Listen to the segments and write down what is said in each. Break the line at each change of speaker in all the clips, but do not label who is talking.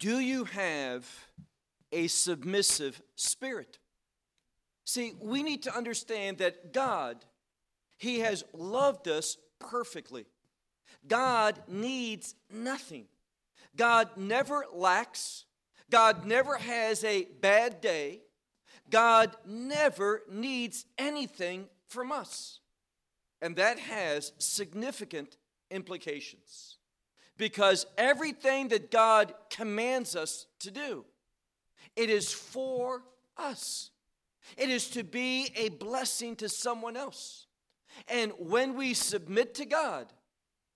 Do you have a submissive spirit? See, we need to understand that God, He has loved us perfectly. God needs nothing. God never lacks. God never has a bad day. God never needs anything from us. And that has significant implications because everything that God commands us to do, it is for us. It is to be a blessing to someone else. And when we submit to God,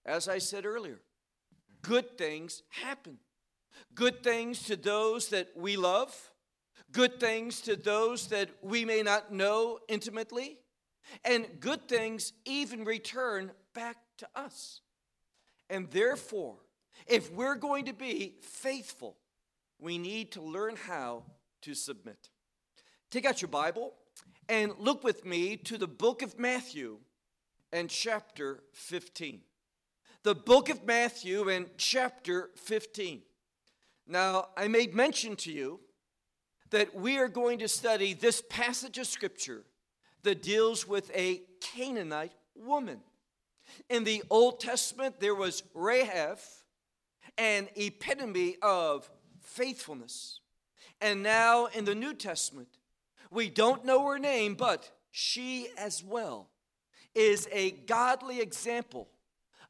as I said earlier, good things happen. Good things to those that we love, good things to those that we may not know intimately, and good things even return back to us. And therefore, if we're going to be faithful, we need to learn how to submit. Take out your Bible and look with me to the book of Matthew and chapter 15. The book of Matthew and chapter 15. Now, I made mention to you that we are going to study this passage of Scripture that deals with a Canaanite woman. In the Old Testament, there was Rahab, an epitome of faithfulness. And now in the New Testament, we don't know her name, but she as well is a godly example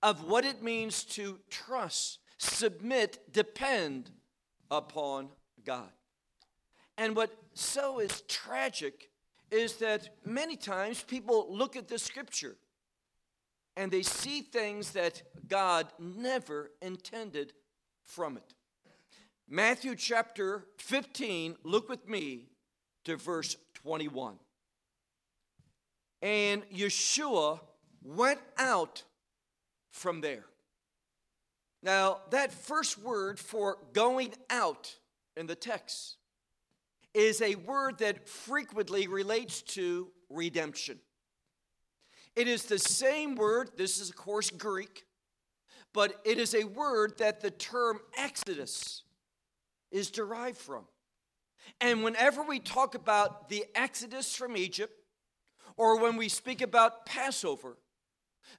of what it means to trust, submit, depend upon God. And what so is tragic is that many times people look at the scripture and they see things that God never intended from it. Matthew chapter 15, look with me to verse 21. And Yeshua went out from there. Now, that first word for going out in the text is a word that frequently relates to redemption. It is the same word, this is, of course, Greek, but it is a word that the term Exodus is derived from. And whenever we talk about the Exodus from Egypt, or when we speak about Passover,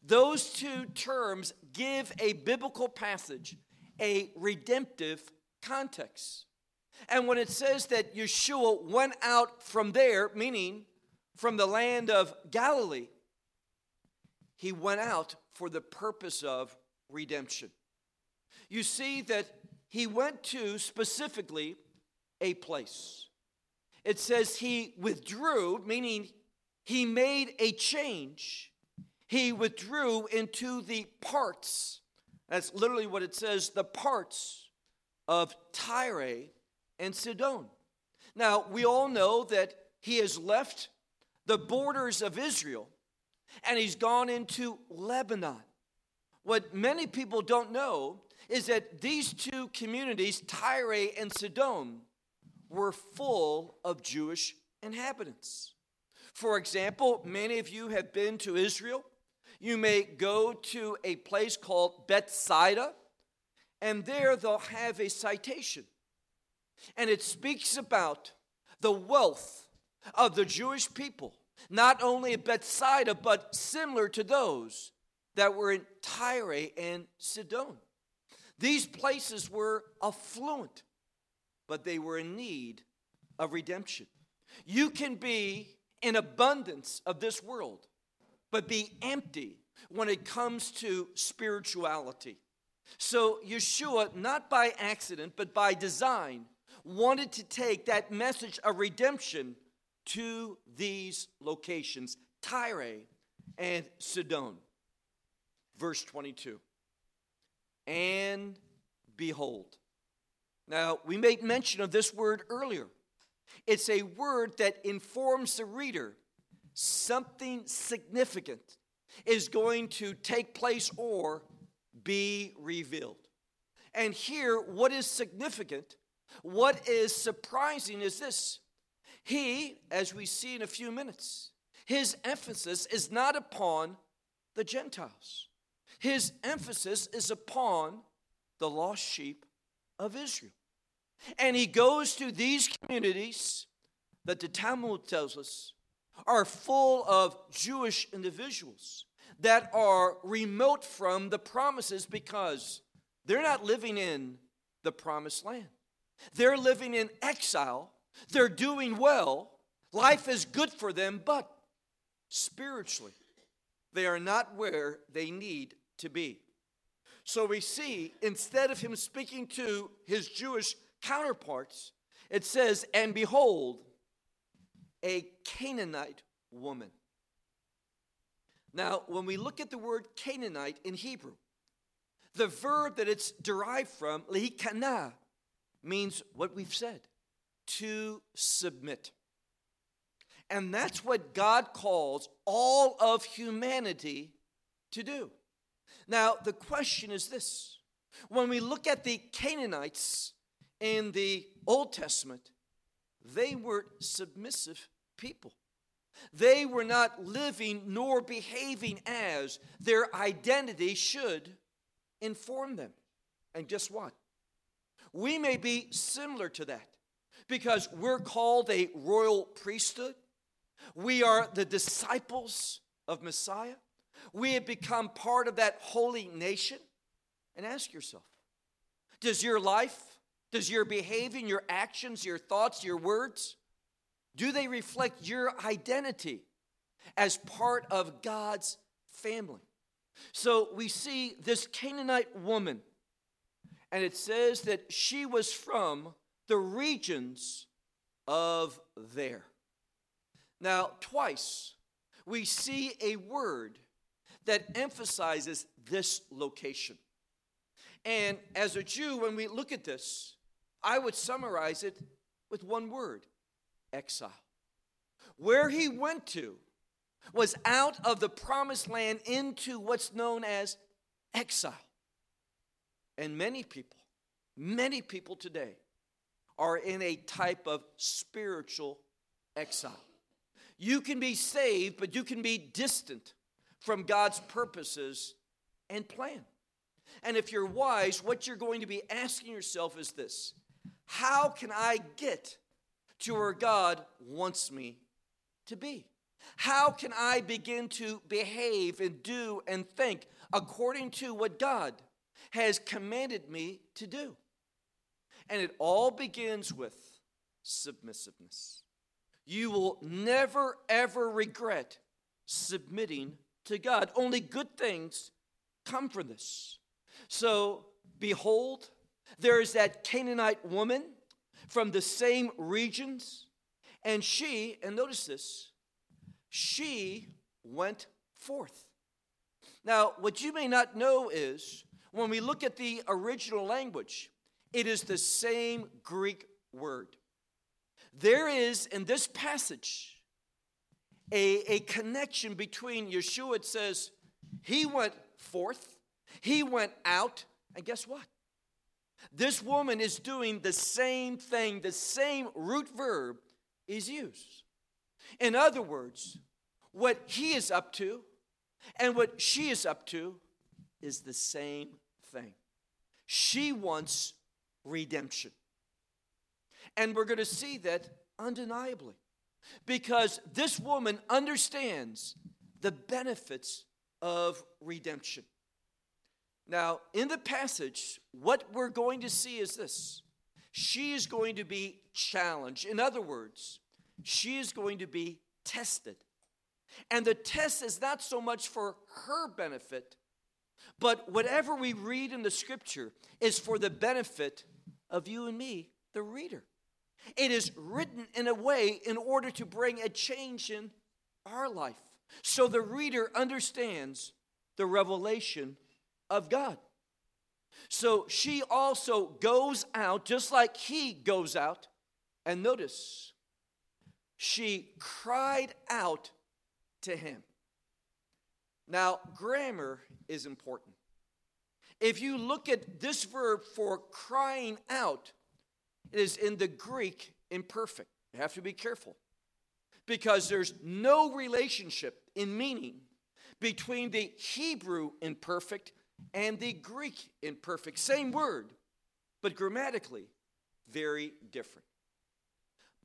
those two terms give a biblical passage a redemptive context. And when it says that Yeshua went out from there, meaning from the land of Galilee, he went out for the purpose of redemption. You see that he went to specifically a place. It says he withdrew, meaning he made a change. He withdrew into the parts. That's literally what it says the parts of Tyre and Sidon. Now, we all know that he has left the borders of Israel and he's gone into Lebanon. What many people don't know is that these two communities, Tyre and Sidon, were full of Jewish inhabitants. For example, many of you have been to Israel. You may go to a place called Bethsaida, and there they'll have a citation. And it speaks about the wealth of the Jewish people, not only at Bethsaida, but similar to those that were in Tyre and Sidon. These places were affluent, but they were in need of redemption. You can be in abundance of this world, but be empty when it comes to spirituality. So, Yeshua, not by accident, but by design, wanted to take that message of redemption to these locations Tyre and Sidon. Verse 22 And behold. Now, we made mention of this word earlier. It's a word that informs the reader something significant is going to take place or be revealed. And here, what is significant, what is surprising is this. He, as we see in a few minutes, his emphasis is not upon the Gentiles. His emphasis is upon the lost sheep of Israel. And he goes to these communities that the Talmud tells us are full of Jewish individuals that are remote from the promises because they're not living in the promised land. They're living in exile. They're doing well. Life is good for them, but spiritually, they are not where they need to be. So we see, instead of him speaking to his Jewish counterparts, it says, And behold, a Canaanite woman. Now, when we look at the word Canaanite in Hebrew, the verb that it's derived from, lehikana, means what we've said to submit. And that's what God calls all of humanity to do. Now, the question is this when we look at the Canaanites in the Old Testament, they were submissive people. They were not living nor behaving as their identity should inform them. And guess what? We may be similar to that because we're called a royal priesthood. We are the disciples of Messiah. We have become part of that holy nation. And ask yourself does your life, does your behavior, your actions, your thoughts, your words, do they reflect your identity as part of God's family? So we see this Canaanite woman, and it says that she was from the regions of there. Now, twice we see a word that emphasizes this location. And as a Jew, when we look at this, I would summarize it with one word exile. Where he went to was out of the promised land into what's known as exile. And many people, many people today are in a type of spiritual exile. You can be saved, but you can be distant from God's purposes and plan. And if you're wise, what you're going to be asking yourself is this How can I get to where God wants me to be? How can I begin to behave and do and think according to what God has commanded me to do? And it all begins with submissiveness. You will never, ever regret submitting to God. Only good things come from this. So, behold, there is that Canaanite woman from the same regions, and she, and notice this, she went forth. Now, what you may not know is when we look at the original language, it is the same Greek word. There is in this passage a, a connection between Yeshua, it says, He went forth, He went out, and guess what? This woman is doing the same thing, the same root verb is used. In other words, what he is up to and what she is up to is the same thing. She wants redemption. And we're going to see that undeniably because this woman understands the benefits of redemption. Now, in the passage, what we're going to see is this she is going to be challenged. In other words, she is going to be tested. And the test is not so much for her benefit, but whatever we read in the scripture is for the benefit of you and me, the reader. It is written in a way in order to bring a change in our life so the reader understands the revelation of God. So she also goes out just like he goes out. And notice, she cried out to him. Now, grammar is important. If you look at this verb for crying out, it is in the Greek imperfect. You have to be careful because there's no relationship in meaning between the Hebrew imperfect and the Greek imperfect. Same word, but grammatically, very different.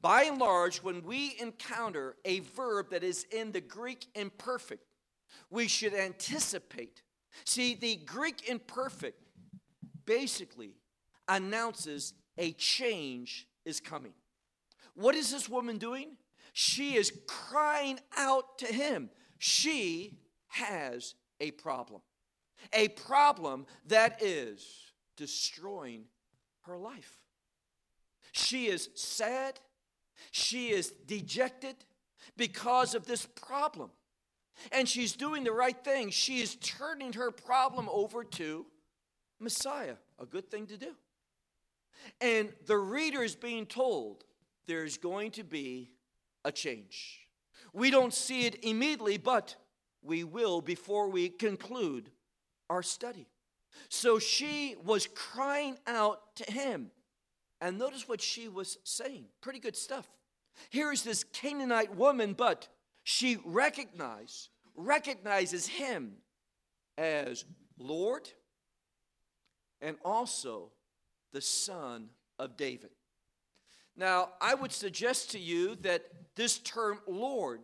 By and large, when we encounter a verb that is in the Greek imperfect, we should anticipate. See, the Greek imperfect basically announces a change is coming. What is this woman doing? She is crying out to him. She has a problem, a problem that is destroying her life. She is sad, she is dejected because of this problem. And she's doing the right thing. She is turning her problem over to Messiah, a good thing to do. And the reader is being told there's going to be a change. We don't see it immediately, but we will before we conclude our study. So she was crying out to him. And notice what she was saying. Pretty good stuff. Here is this Canaanite woman, but she recognized, recognizes him as Lord and also the son of David. Now, I would suggest to you that this term Lord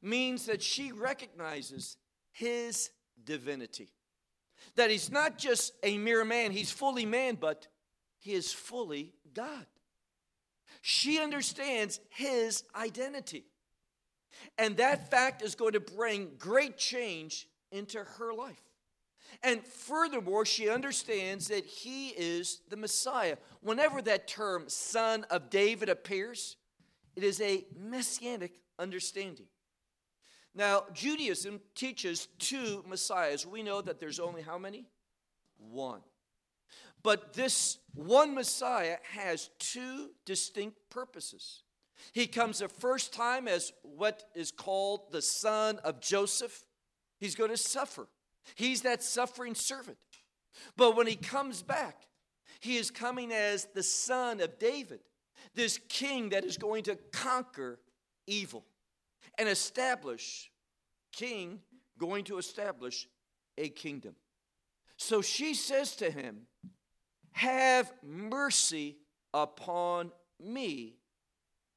means that she recognizes his divinity. That he's not just a mere man, he's fully man, but he is fully God. She understands his identity. And that fact is going to bring great change into her life. And furthermore, she understands that he is the Messiah. Whenever that term, son of David, appears, it is a messianic understanding. Now, Judaism teaches two messiahs. We know that there's only how many? One. But this one Messiah has two distinct purposes. He comes the first time as what is called the son of Joseph. He's going to suffer. He's that suffering servant. But when he comes back, he is coming as the son of David, this king that is going to conquer evil and establish, king going to establish a kingdom. So she says to him, Have mercy upon me,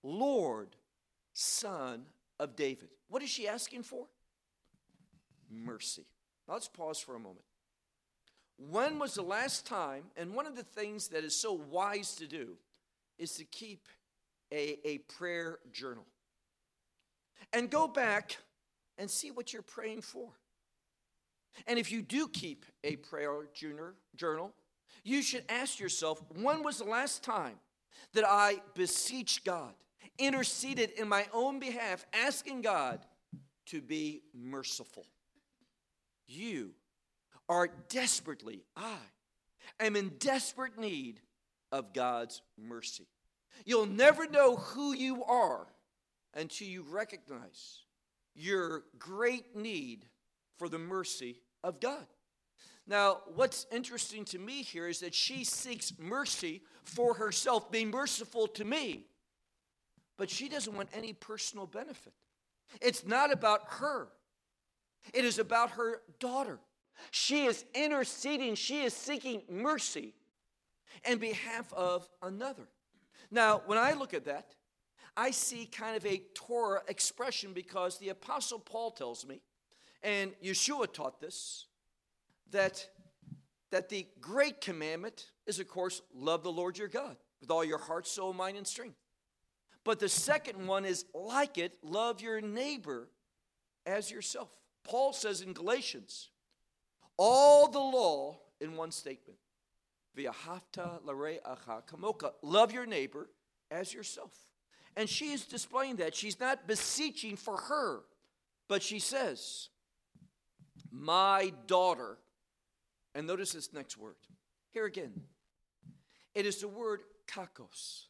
Lord, son of David. What is she asking for? Mercy. Now let's pause for a moment. When was the last time, and one of the things that is so wise to do is to keep a, a prayer journal and go back and see what you're praying for. And if you do keep a prayer journal, you should ask yourself when was the last time that I beseech God, interceded in my own behalf, asking God to be merciful? You are desperately, I am in desperate need of God's mercy. You'll never know who you are until you recognize your great need for the mercy of God. Now, what's interesting to me here is that she seeks mercy for herself, being merciful to me, but she doesn't want any personal benefit. It's not about her, it is about her daughter. She is interceding, she is seeking mercy in behalf of another. Now, when I look at that, I see kind of a Torah expression because the Apostle Paul tells me, and Yeshua taught this, that, that the great commandment is, of course, love the Lord your God with all your heart, soul, mind, and strength. But the second one is like it, love your neighbor as yourself. Paul says in Galatians, all the law in one statement. Love your neighbor as yourself. And she is displaying that. She's not beseeching for her, but she says, My daughter. And notice this next word. Here again. It is the word kakos.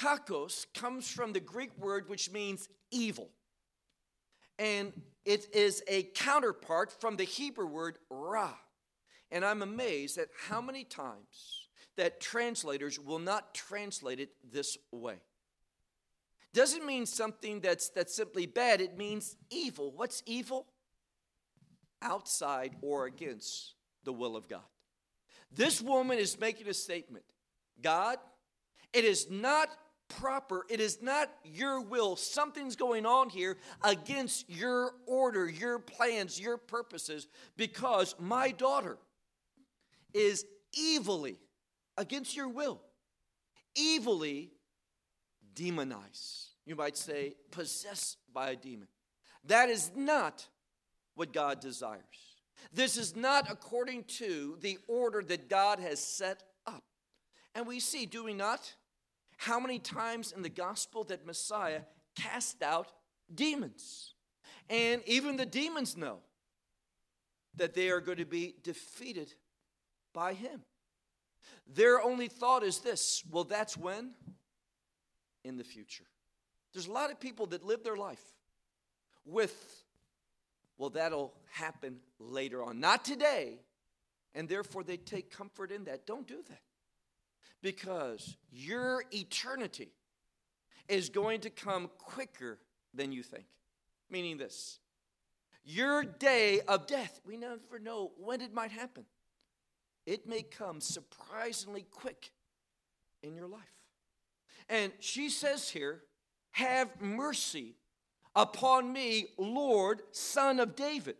Kakos comes from the Greek word which means evil and it is a counterpart from the Hebrew word ra. And I'm amazed at how many times that translators will not translate it this way. Doesn't mean something that's, that's simply bad, it means evil. What's evil? Outside or against the will of God. This woman is making a statement God, it is not proper, it is not your will. Something's going on here against your order, your plans, your purposes, because my daughter is evilly, against your will, evilly demonized. You might say, possessed by a demon. That is not what God desires. This is not according to the order that God has set up. And we see, do we not, how many times in the gospel that Messiah cast out demons? And even the demons know that they are going to be defeated by him. Their only thought is this well, that's when? In the future. There's a lot of people that live their life with, well, that'll happen later on, not today. And therefore, they take comfort in that. Don't do that. Because your eternity is going to come quicker than you think. Meaning this your day of death, we never know when it might happen. It may come surprisingly quick in your life. And she says here, Have mercy upon me, Lord, son of David.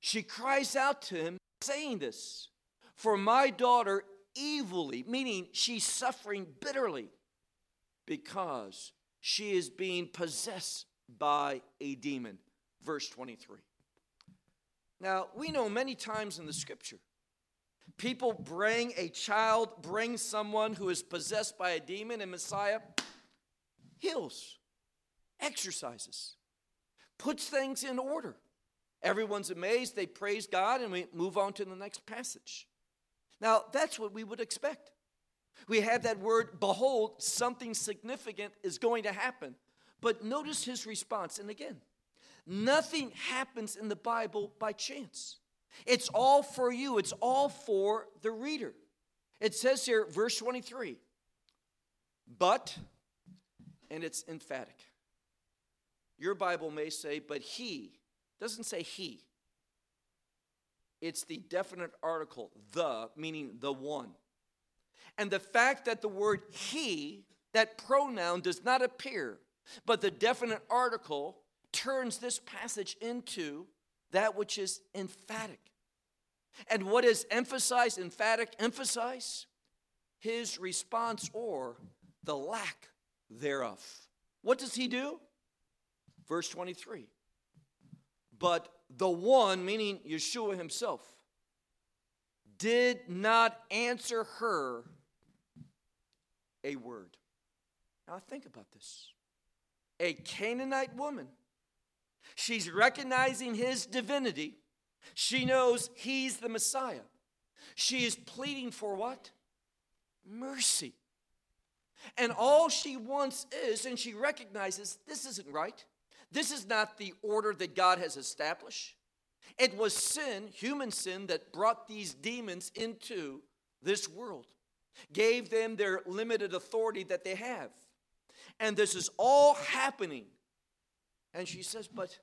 She cries out to him, saying this, For my daughter evilly, meaning she's suffering bitterly because she is being possessed by a demon. Verse 23. Now, we know many times in the scripture, people bring a child, bring someone who is possessed by a demon, and Messiah heals exorcises, puts things in order. Everyone's amazed, they praise God, and we move on to the next passage. Now, that's what we would expect. We have that word, behold, something significant is going to happen. But notice his response. And again, nothing happens in the Bible by chance. It's all for you, it's all for the reader. It says here, verse 23, but, and it's emphatic. Your Bible may say, but he, doesn't say he. It's the definite article, the, meaning the one. And the fact that the word he, that pronoun, does not appear, but the definite article turns this passage into that which is emphatic. And what is emphasized, emphatic, emphasize? His response or the lack thereof. What does he do? Verse 23. But the one, meaning Yeshua himself, did not answer her a word. Now think about this. A Canaanite woman. She's recognizing his divinity. She knows he's the Messiah. She is pleading for what? Mercy. And all she wants is, and she recognizes this isn't right. This is not the order that God has established. It was sin, human sin, that brought these demons into this world, gave them their limited authority that they have. And this is all happening. And she says, But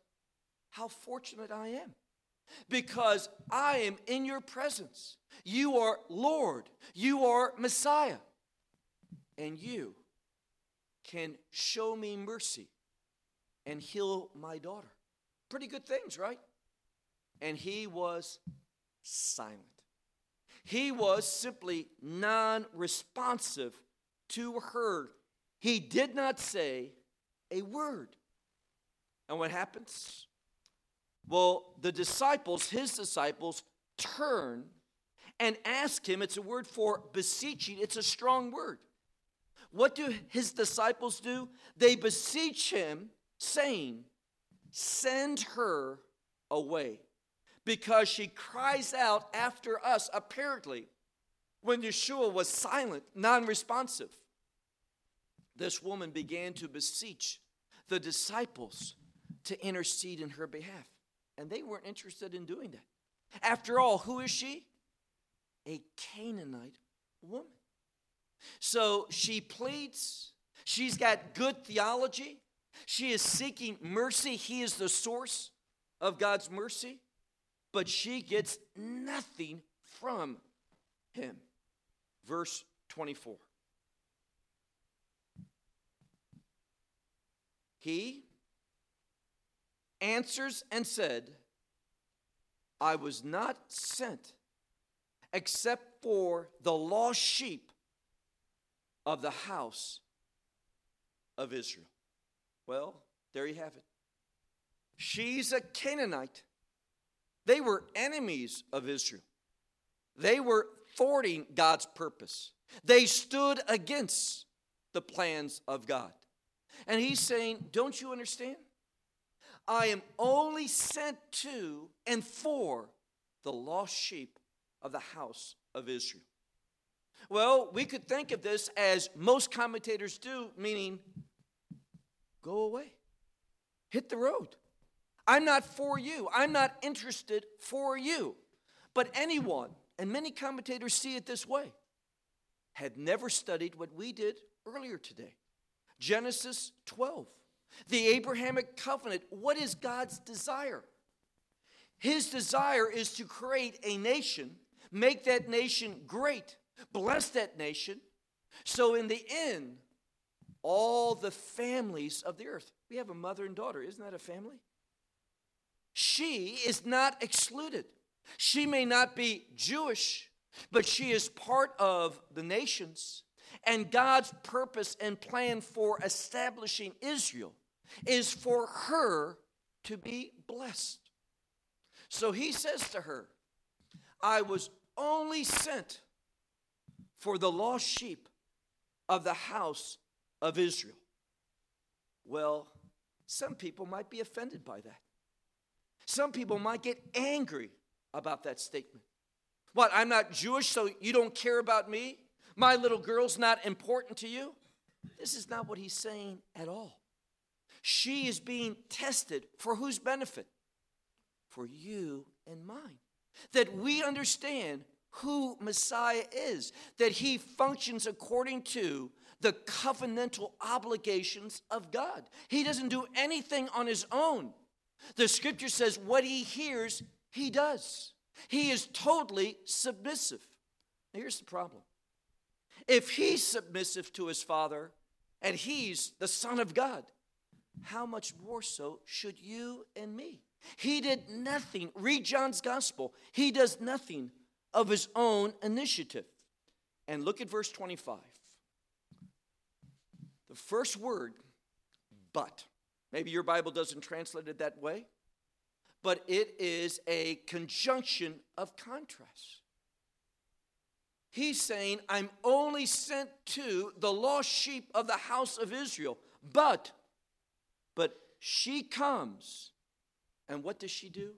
how fortunate I am because I am in your presence. You are Lord, you are Messiah, and you can show me mercy and heal my daughter. Pretty good things, right? And he was silent. He was simply non responsive to her. He did not say a word. And what happens? Well, the disciples, his disciples, turn and ask him. It's a word for beseeching, it's a strong word. What do his disciples do? They beseech him saying, Send her away because she cries out after us, apparently, when Yeshua was silent, non responsive. This woman began to beseech the disciples to intercede in her behalf, and they weren't interested in doing that. After all, who is she? A Canaanite woman. So she pleads, she's got good theology, she is seeking mercy. He is the source of God's mercy, but she gets nothing from him. Verse 24. He answers and said, I was not sent except for the lost sheep of the house of Israel. Well, there you have it. She's a Canaanite. They were enemies of Israel. They were thwarting God's purpose. They stood against the plans of God. And he's saying, Don't you understand? I am only sent to and for the lost sheep of the house of Israel. Well, we could think of this as most commentators do, meaning go away, hit the road. I'm not for you, I'm not interested for you. But anyone, and many commentators see it this way, had never studied what we did earlier today Genesis 12. The Abrahamic covenant. What is God's desire? His desire is to create a nation, make that nation great, bless that nation. So, in the end, all the families of the earth, we have a mother and daughter. Isn't that a family? She is not excluded. She may not be Jewish, but she is part of the nations. And God's purpose and plan for establishing Israel is for her to be blessed. So he says to her, I was only sent for the lost sheep of the house of Israel. Well, some people might be offended by that. Some people might get angry about that statement. What, I'm not Jewish, so you don't care about me? My little girl's not important to you? This is not what he's saying at all. She is being tested for whose benefit? For you and mine. That we understand who Messiah is, that he functions according to the covenantal obligations of God. He doesn't do anything on his own. The scripture says what he hears, he does. He is totally submissive. Now, here's the problem if he's submissive to his father and he's the Son of God, how much more so should you and me? He did nothing. Read John's gospel. He does nothing of his own initiative. And look at verse 25. First word, but. Maybe your Bible doesn't translate it that way, but it is a conjunction of contrast. He's saying, I'm only sent to the lost sheep of the house of Israel, but but she comes, and what does she do?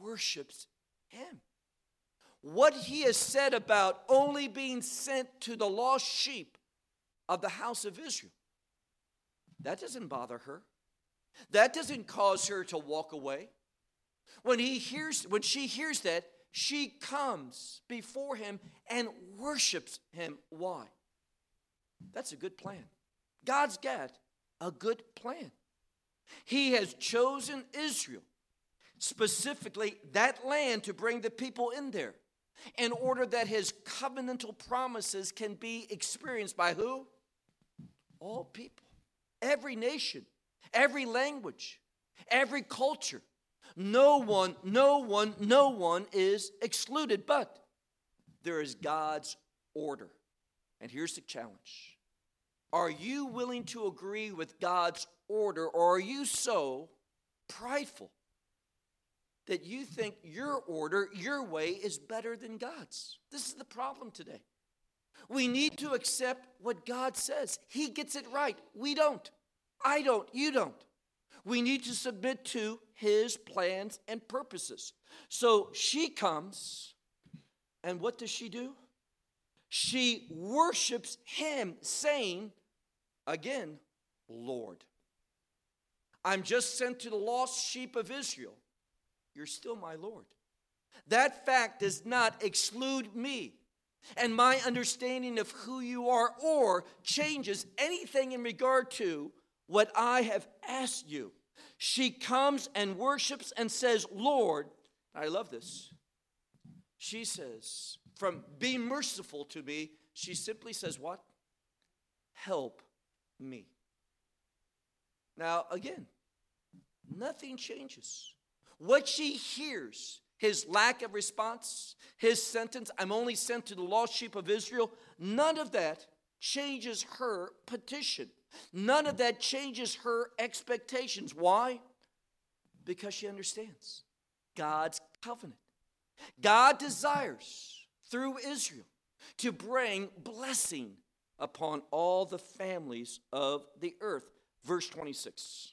Worships him. What he has said about only being sent to the lost sheep of the house of Israel, that doesn't bother her. That doesn't cause her to walk away. When he hears, when she hears that, she comes before him and worships him. Why? That's a good plan. God's got a good plan. He has chosen Israel, specifically that land, to bring the people in there in order that his covenantal promises can be experienced by who? All people, every nation, every language, every culture. No one, no one, no one is excluded, but there is God's order. And here's the challenge are you willing to agree with God's order, or are you so prideful that you think your order, your way, is better than God's? This is the problem today. We need to accept what God says. He gets it right. We don't. I don't. You don't. We need to submit to His plans and purposes. So she comes, and what does she do? She worships Him, saying, Again, Lord. I'm just sent to the lost sheep of Israel. You're still my Lord. That fact does not exclude me and my understanding of who you are or changes anything in regard to what I have asked you. She comes and worships and says, Lord, I love this. She says, from be merciful to me. She simply says, What? Help me. Now, again, nothing changes. What she hears, his lack of response, his sentence, I'm only sent to the lost sheep of Israel, none of that changes her petition. None of that changes her expectations. Why? Because she understands God's covenant. God desires through Israel to bring blessing upon all the families of the earth. Verse 26.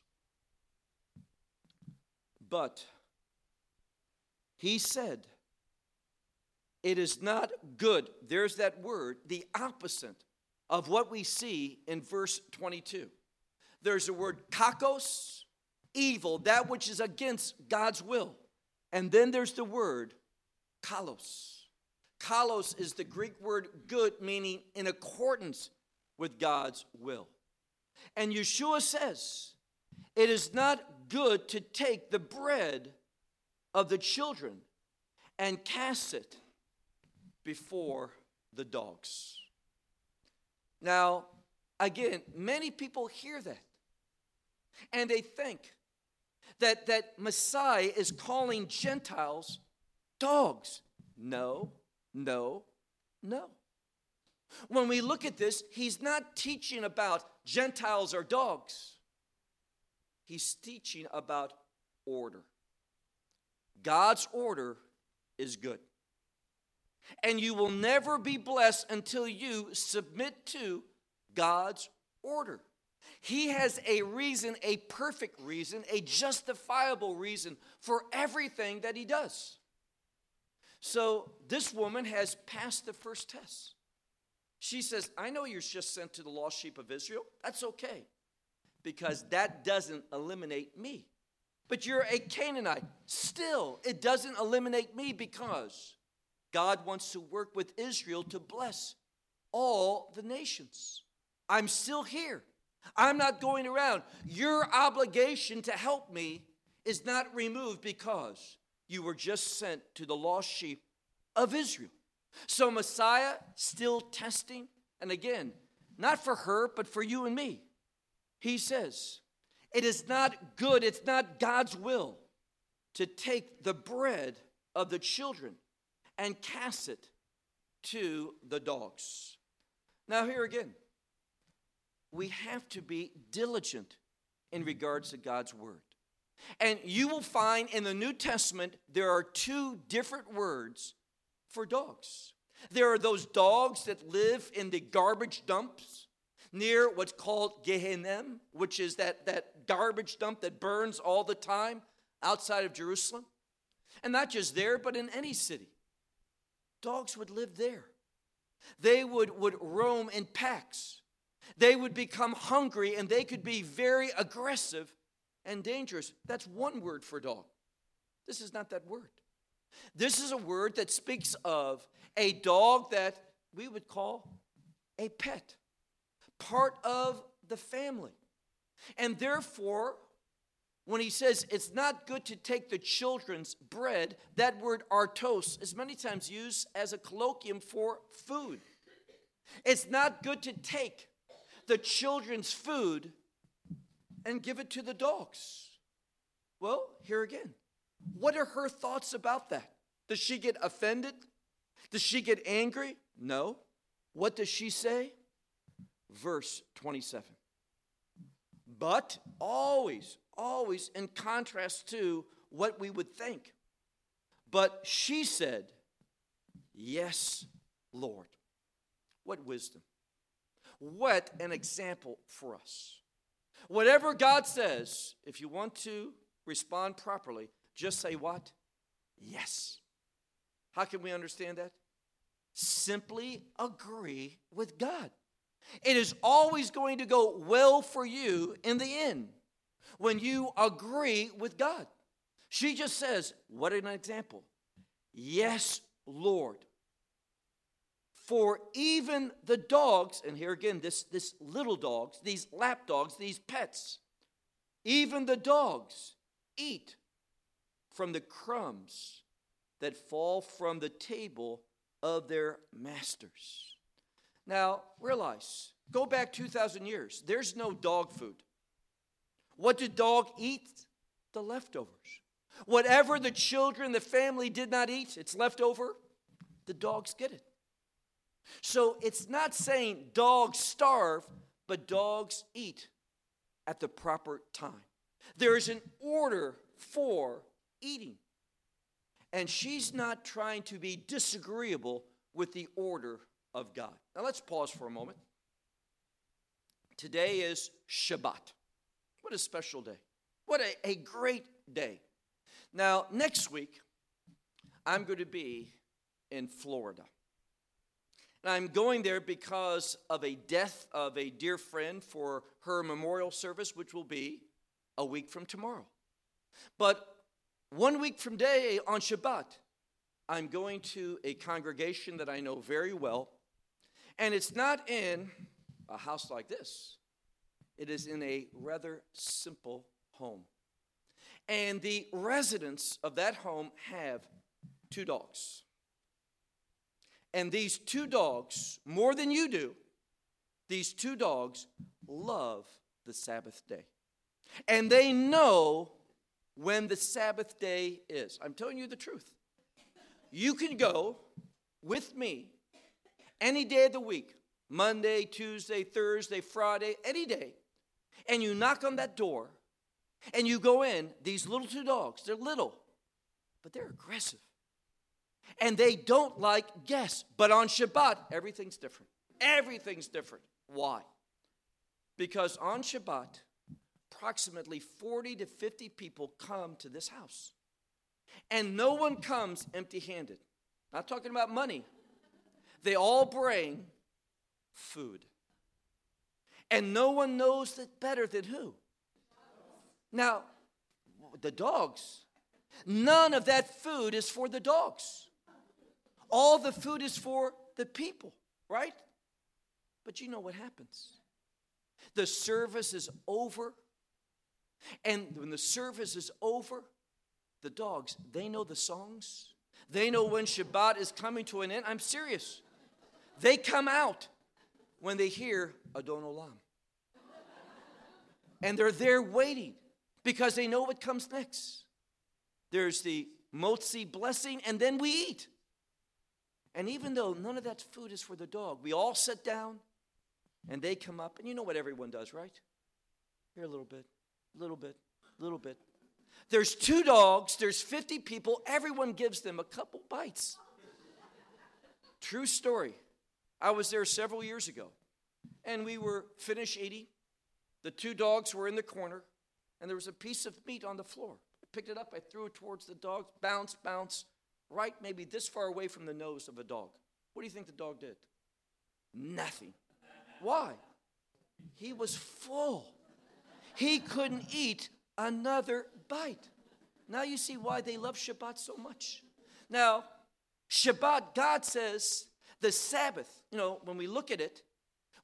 But he said, It is not good. There's that word, the opposite of what we see in verse 22. There's a word kakos, evil, that which is against God's will. And then there's the word kalos. Kalos is the Greek word good, meaning in accordance with God's will. And Yeshua says, It is not good to take the bread of the children and cast it before the dogs. Now, again, many people hear that and they think that, that Messiah is calling Gentiles dogs. No, no, no. When we look at this, he's not teaching about Gentiles or dogs, he's teaching about order. God's order is good. And you will never be blessed until you submit to God's order. He has a reason, a perfect reason, a justifiable reason for everything that he does. So this woman has passed the first test. She says, I know you're just sent to the lost sheep of Israel. That's okay, because that doesn't eliminate me. But you're a Canaanite. Still, it doesn't eliminate me because God wants to work with Israel to bless all the nations. I'm still here. I'm not going around. Your obligation to help me is not removed because you were just sent to the lost sheep of Israel. So, Messiah still testing, and again, not for her, but for you and me. He says, It is not good, it's not God's will to take the bread of the children and cast it to the dogs. Now, here again, we have to be diligent in regards to God's word. And you will find in the New Testament there are two different words for dogs. There are those dogs that live in the garbage dumps near what's called Gehenna, which is that, that garbage dump that burns all the time outside of Jerusalem. And not just there, but in any city. Dogs would live there. They would, would roam in packs. They would become hungry and they could be very aggressive and dangerous. That's one word for dog. This is not that word. This is a word that speaks of a dog that we would call a pet, part of the family. And therefore, when he says it's not good to take the children's bread, that word artos is many times used as a colloquium for food. It's not good to take the children's food and give it to the dogs. Well, here again, what are her thoughts about that? Does she get offended? Does she get angry? No. What does she say? Verse 27. But always, always in contrast to what we would think. But she said, Yes, Lord. What wisdom. What an example for us. Whatever God says, if you want to respond properly, just say what? Yes. How can we understand that? Simply agree with God. It is always going to go well for you in the end when you agree with God. She just says, What an example. Yes, Lord. For even the dogs, and here again, this, this little dogs, these lap dogs, these pets, even the dogs eat from the crumbs that fall from the table of their masters. Now, realize, go back 2,000 years, there's no dog food. What did dog eat? The leftovers. Whatever the children, the family did not eat, it's left over, the dogs get it. So it's not saying dogs starve, but dogs eat at the proper time. There is an order for eating. And she's not trying to be disagreeable with the order of God. Now let's pause for a moment. Today is Shabbat. What a special day. What a, a great day. Now, next week, I'm going to be in Florida. And I'm going there because of a death of a dear friend for her memorial service, which will be a week from tomorrow. But one week from day on Shabbat, I'm going to a congregation that I know very well. And it's not in a house like this, it is in a rather simple home. And the residents of that home have two dogs. And these two dogs, more than you do, these two dogs love the Sabbath day. And they know when the Sabbath day is. I'm telling you the truth. You can go with me any day of the week Monday, Tuesday, Thursday, Friday, any day and you knock on that door and you go in, these little two dogs, they're little, but they're aggressive. And they don't like guests. But on Shabbat, everything's different. Everything's different. Why? Because on Shabbat, approximately 40 to 50 people come to this house. And no one comes empty handed. Not talking about money. They all bring food. And no one knows it better than who? Now, the dogs. None of that food is for the dogs. All the food is for the people, right? But you know what happens? The service is over. And when the service is over, the dogs, they know the songs. They know when Shabbat is coming to an end. I'm serious. They come out when they hear Adon Olam. And they're there waiting because they know what comes next. There's the motzi blessing, and then we eat. And even though none of that food is for the dog, we all sit down and they come up, and you know what everyone does, right? Here a little bit, a little bit, a little bit. There's two dogs, there's 50 people, everyone gives them a couple bites. True story. I was there several years ago, and we were finished eating. The two dogs were in the corner, and there was a piece of meat on the floor. I picked it up, I threw it towards the dogs, bounce, bounce, right maybe this far away from the nose of a dog. What do you think the dog did? Nothing. Why? He was full. He couldn't eat another bite. Now you see why they love Shabbat so much. Now, Shabbat, God says, the Sabbath, you know, when we look at it,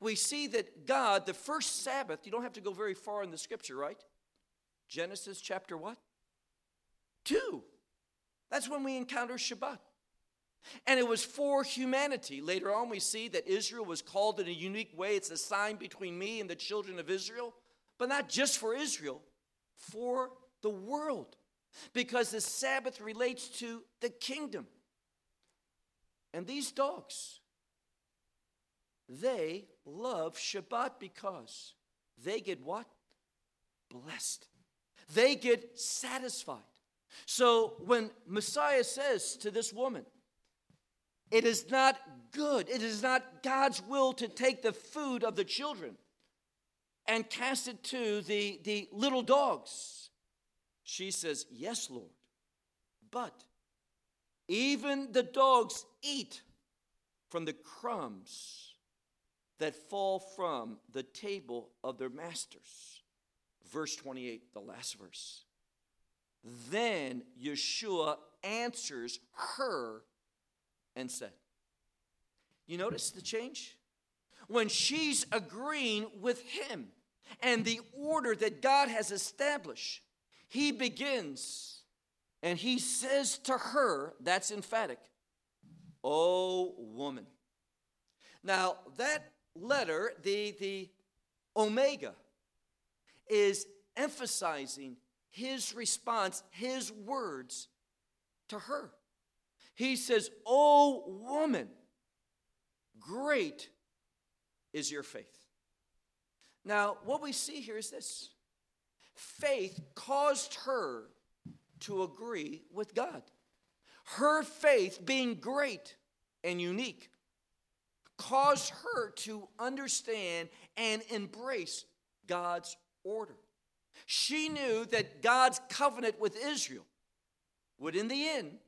we see that God, the first Sabbath, you don't have to go very far in the scripture, right? Genesis chapter what? 2. That's when we encounter Shabbat. And it was for humanity. Later on, we see that Israel was called in a unique way. It's a sign between me and the children of Israel, but not just for Israel, for the world. Because the Sabbath relates to the kingdom. And these dogs, they love Shabbat because they get what? Blessed. They get satisfied. So when Messiah says to this woman, it is not good, it is not God's will to take the food of the children and cast it to the, the little dogs. She says, Yes, Lord, but even the dogs eat from the crumbs that fall from the table of their masters. Verse 28, the last verse. Then Yeshua answers her and said, You notice the change? When she's agreeing with him and the order that God has established, he begins and he says to her, that's emphatic, O woman. Now, that letter, the, the Omega, is emphasizing his response, his words to her. He says, O woman, great is your faith. Now, what we see here is this faith caused her to agree with God. Her faith, being great and unique, caused her to understand and embrace God's order. She knew that God's covenant with Israel would, in the end,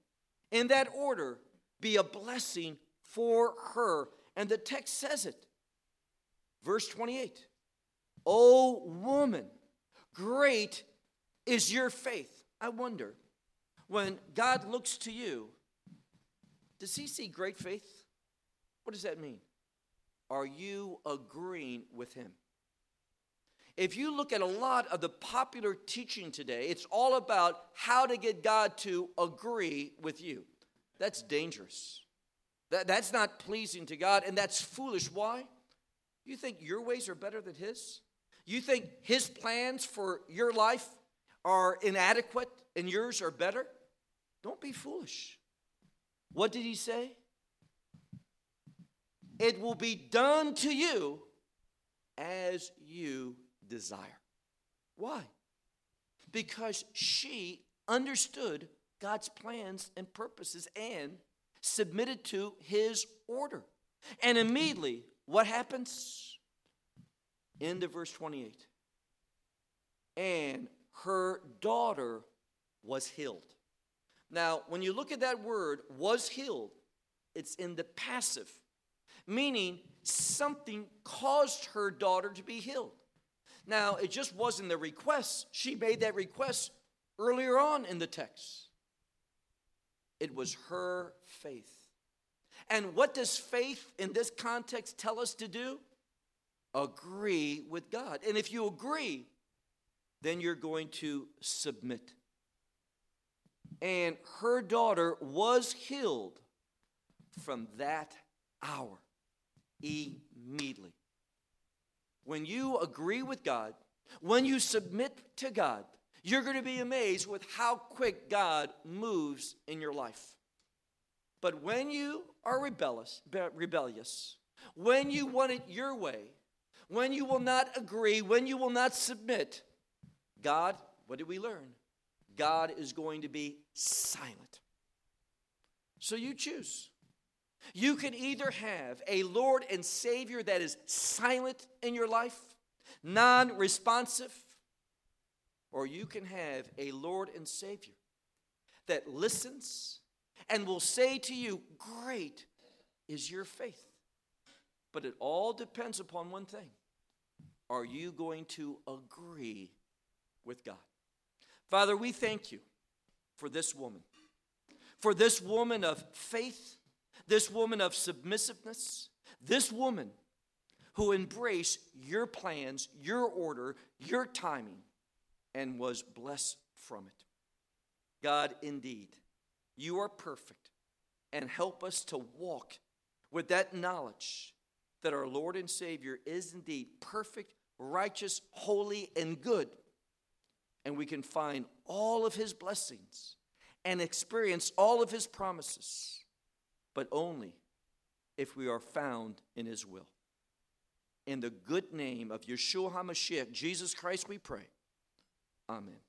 in that order, be a blessing for her. And the text says it. Verse 28 O woman, great is your faith. I wonder, when God looks to you, does he see great faith? What does that mean? Are you agreeing with him? If you look at a lot of the popular teaching today, it's all about how to get God to agree with you. That's dangerous. That, that's not pleasing to God, and that's foolish. Why? You think your ways are better than His? You think His plans for your life are inadequate and yours are better? Don't be foolish. What did He say? It will be done to you as you desire. Why? Because she understood God's plans and purposes and submitted to his order. And immediately, what happens? End of verse 28. And her daughter was healed. Now, when you look at that word, was healed, it's in the passive, meaning something caused her daughter to be healed. Now, it just wasn't the request. She made that request earlier on in the text. It was her faith. And what does faith in this context tell us to do? Agree with God. And if you agree, then you're going to submit. And her daughter was healed from that hour immediately. When you agree with God, when you submit to God, you're going to be amazed with how quick God moves in your life. But when you are rebellious, rebellious, when you want it your way, when you will not agree, when you will not submit, God, what did we learn? God is going to be silent. So you choose. You can either have a Lord and Savior that is silent in your life, non responsive, or you can have a Lord and Savior that listens and will say to you, Great is your faith. But it all depends upon one thing Are you going to agree with God? Father, we thank you for this woman, for this woman of faith, this woman of submissiveness, this woman who embraced your plans, your order, your timing and was blessed from it. God, indeed, you are perfect, and help us to walk with that knowledge that our Lord and Savior is indeed perfect, righteous, holy, and good. And we can find all of his blessings and experience all of his promises, but only if we are found in his will. In the good name of Yeshua HaMashiach, Jesus Christ, we pray. Amen.